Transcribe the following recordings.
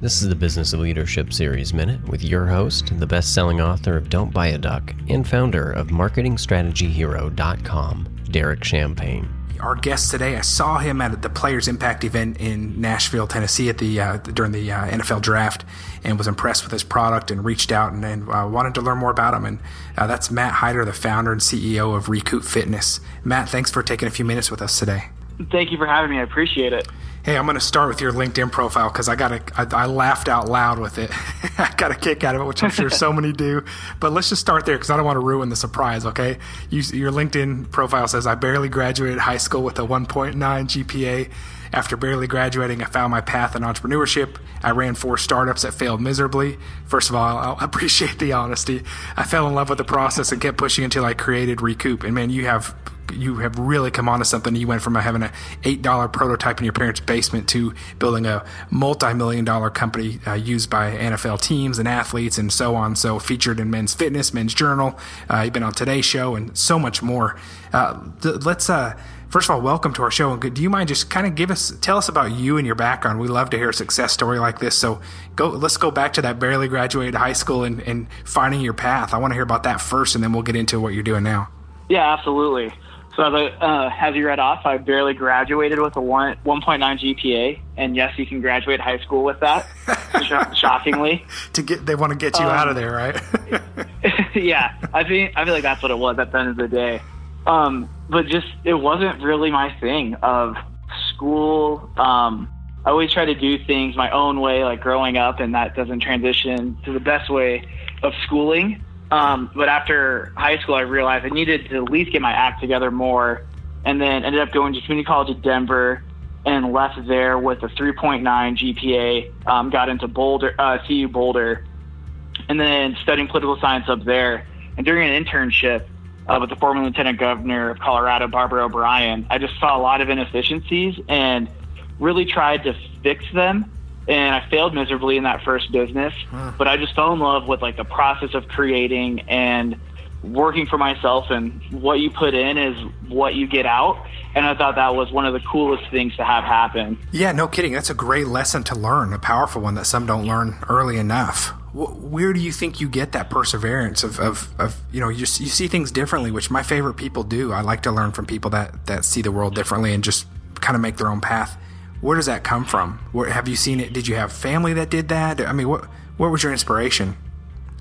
This is the Business of Leadership Series Minute with your host, the best selling author of Don't Buy a Duck and founder of MarketingStrategyHero.com, Derek Champagne. Our guest today, I saw him at the Players Impact event in Nashville, Tennessee, at the uh, during the uh, NFL draft, and was impressed with his product and reached out and, and uh, wanted to learn more about him. And uh, that's Matt Hyder, the founder and CEO of Recoup Fitness. Matt, thanks for taking a few minutes with us today. Thank you for having me. I appreciate it. Hey, I'm going to start with your LinkedIn profile because I got a, I, I laughed out loud with it. I got a kick out of it, which I'm sure so many do. But let's just start there because I don't want to ruin the surprise. Okay, you, your LinkedIn profile says I barely graduated high school with a 1.9 GPA. After barely graduating, I found my path in entrepreneurship. I ran four startups that failed miserably. First of all, I appreciate the honesty. I fell in love with the process and kept pushing until I created Recoup. And man, you have you have really come onto something. You went from having an eight dollar prototype in your parents' basement to building a multi million dollar company uh, used by NFL teams and athletes and so on. So featured in Men's Fitness, Men's Journal. Uh, you've been on Today Show and so much more. Uh, th- let's uh, first of all welcome to our show. And do you mind just kind of give us tell us about you and your background? We love to hear a success story like this. So go let's go back to that barely graduated high school and, and finding your path. I want to hear about that first, and then we'll get into what you're doing now. Yeah, absolutely. So uh, as you read off, I barely graduated with a one 1.9 GPA, and yes, you can graduate high school with that. shockingly, to get they want to get you um, out of there, right? yeah, I think I feel like that's what it was at the end of the day. Um, but just it wasn't really my thing of school. Um, I always try to do things my own way, like growing up, and that doesn't transition to the best way of schooling. Um, but after high school, I realized I needed to at least get my act together more, and then ended up going to community college at Denver and left there with a 3.9 GPA. Um, got into Boulder, uh, CU Boulder, and then studying political science up there. And during an internship uh, with the former Lieutenant Governor of Colorado, Barbara O'Brien, I just saw a lot of inefficiencies and really tried to fix them and I failed miserably in that first business. Huh. But I just fell in love with like the process of creating and working for myself and what you put in is what you get out. And I thought that was one of the coolest things to have happen. Yeah, no kidding. That's a great lesson to learn, a powerful one that some don't learn early enough. Where do you think you get that perseverance of, of, of you know, you, you see things differently, which my favorite people do. I like to learn from people that, that see the world differently and just kind of make their own path where does that come from? Where, have you seen it? Did you have family that did that? I mean, what what was your inspiration?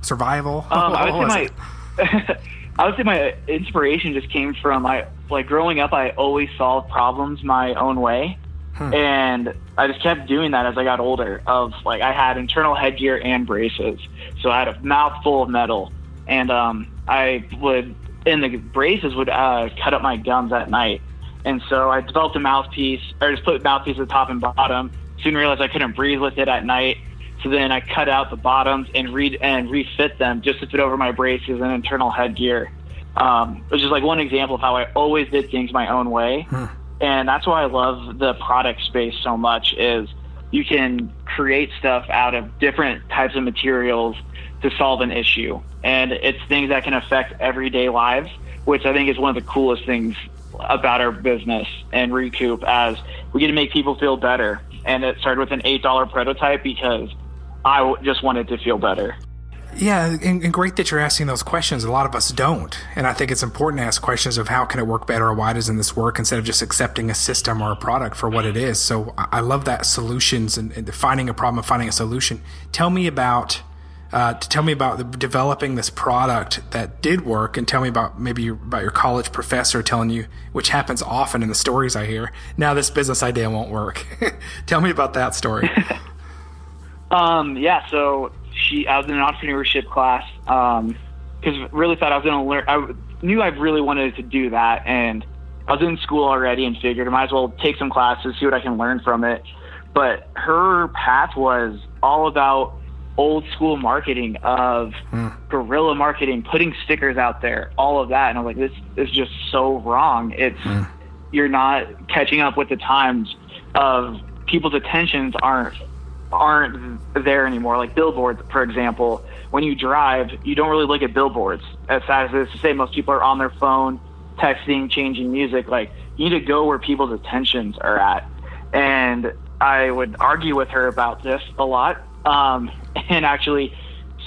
Survival? Um, I would say my I would say my inspiration just came from I like growing up. I always solved problems my own way, hmm. and I just kept doing that as I got older. Of like I had internal headgear and braces, so I had a mouth full of metal, and um, I would in the braces would uh, cut up my gums at night and so I developed a mouthpiece, or just put mouthpiece at the top and bottom. Soon realized I couldn't breathe with it at night. So then I cut out the bottoms and re and refit them just to fit over my braces and internal headgear. Um, which is like one example of how I always did things my own way. Hmm. And that's why I love the product space so much is you can create stuff out of different types of materials to solve an issue. And it's things that can affect everyday lives, which I think is one of the coolest things about our business and recoup as we get to make people feel better. And it started with an $8 prototype because I just wanted to feel better. Yeah, and, and, great that you're asking those questions. A lot of us don't, and I think it's important to ask questions of how can it work better or why doesn't this work instead of just accepting a system or a product for what it is. So I love that solutions and, and finding a problem and finding a solution. Tell me about uh, to tell me about the, developing this product that did work, and tell me about maybe about your college professor telling you, which happens often in the stories I hear. Now this business idea won't work. tell me about that story. um, yeah, so she, I was in an entrepreneurship class because um, really thought I was going to learn. I knew I really wanted to do that, and I was in school already and figured I might as well take some classes, see what I can learn from it. But her path was all about old school marketing of mm. guerrilla marketing, putting stickers out there, all of that. And I'm like, this is just so wrong. It's mm. you're not catching up with the times of people's attentions aren't aren't there anymore. Like billboards, for example, when you drive, you don't really look at billboards. As sad as it is to say, most people are on their phone, texting, changing music. Like you need to go where people's attentions are at. And I would argue with her about this a lot. Um, and actually,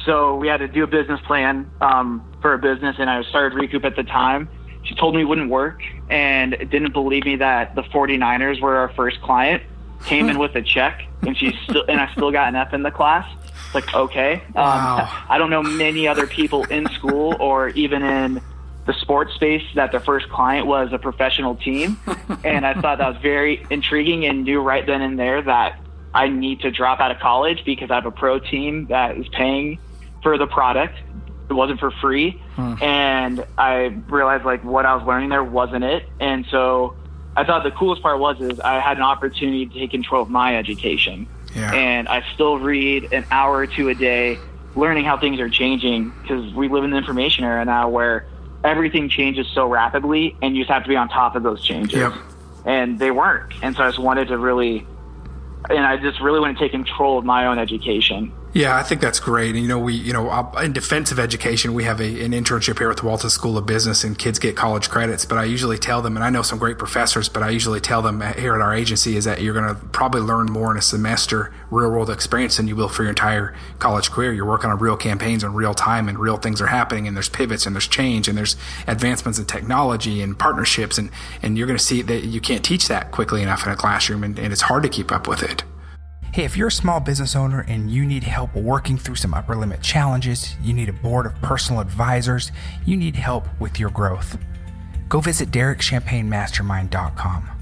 so we had to do a business plan um, for a business, and I started Recoup at the time. She told me it wouldn't work and didn't believe me that the 49ers were our first client. Came in with a check, and she still and I still got an F in the class. Like, okay, um, Wow. I don't know many other people in school or even in the sports space that their first client was a professional team. and I thought that was very intriguing and knew right then and there that I need to drop out of college because I have a pro team that is paying for the product. It wasn't for free. Hmm. And I realized like what I was learning there wasn't it. And so I thought the coolest part was is I had an opportunity to take control of my education. Yeah. And I still read an hour or two a day, learning how things are changing because we live in the information era now where everything changes so rapidly and you just have to be on top of those changes. Yep. And they weren't. And so I just wanted to really, and I just really want to take control of my own education. Yeah, I think that's great. And you know, we, you know, in defense of education, we have a, an internship here at the Walton School of Business, and kids get college credits. But I usually tell them, and I know some great professors, but I usually tell them here at our agency is that you're going to probably learn more in a semester real world experience than you will for your entire college career. You're working on real campaigns in real time, and real things are happening, and there's pivots, and there's change, and there's advancements in technology and partnerships, and and you're going to see that you can't teach that quickly enough in a classroom, and, and it's hard to keep up with it. Hey, if you're a small business owner and you need help working through some upper limit challenges, you need a board of personal advisors, you need help with your growth, go visit DerekChampagneMastermind.com.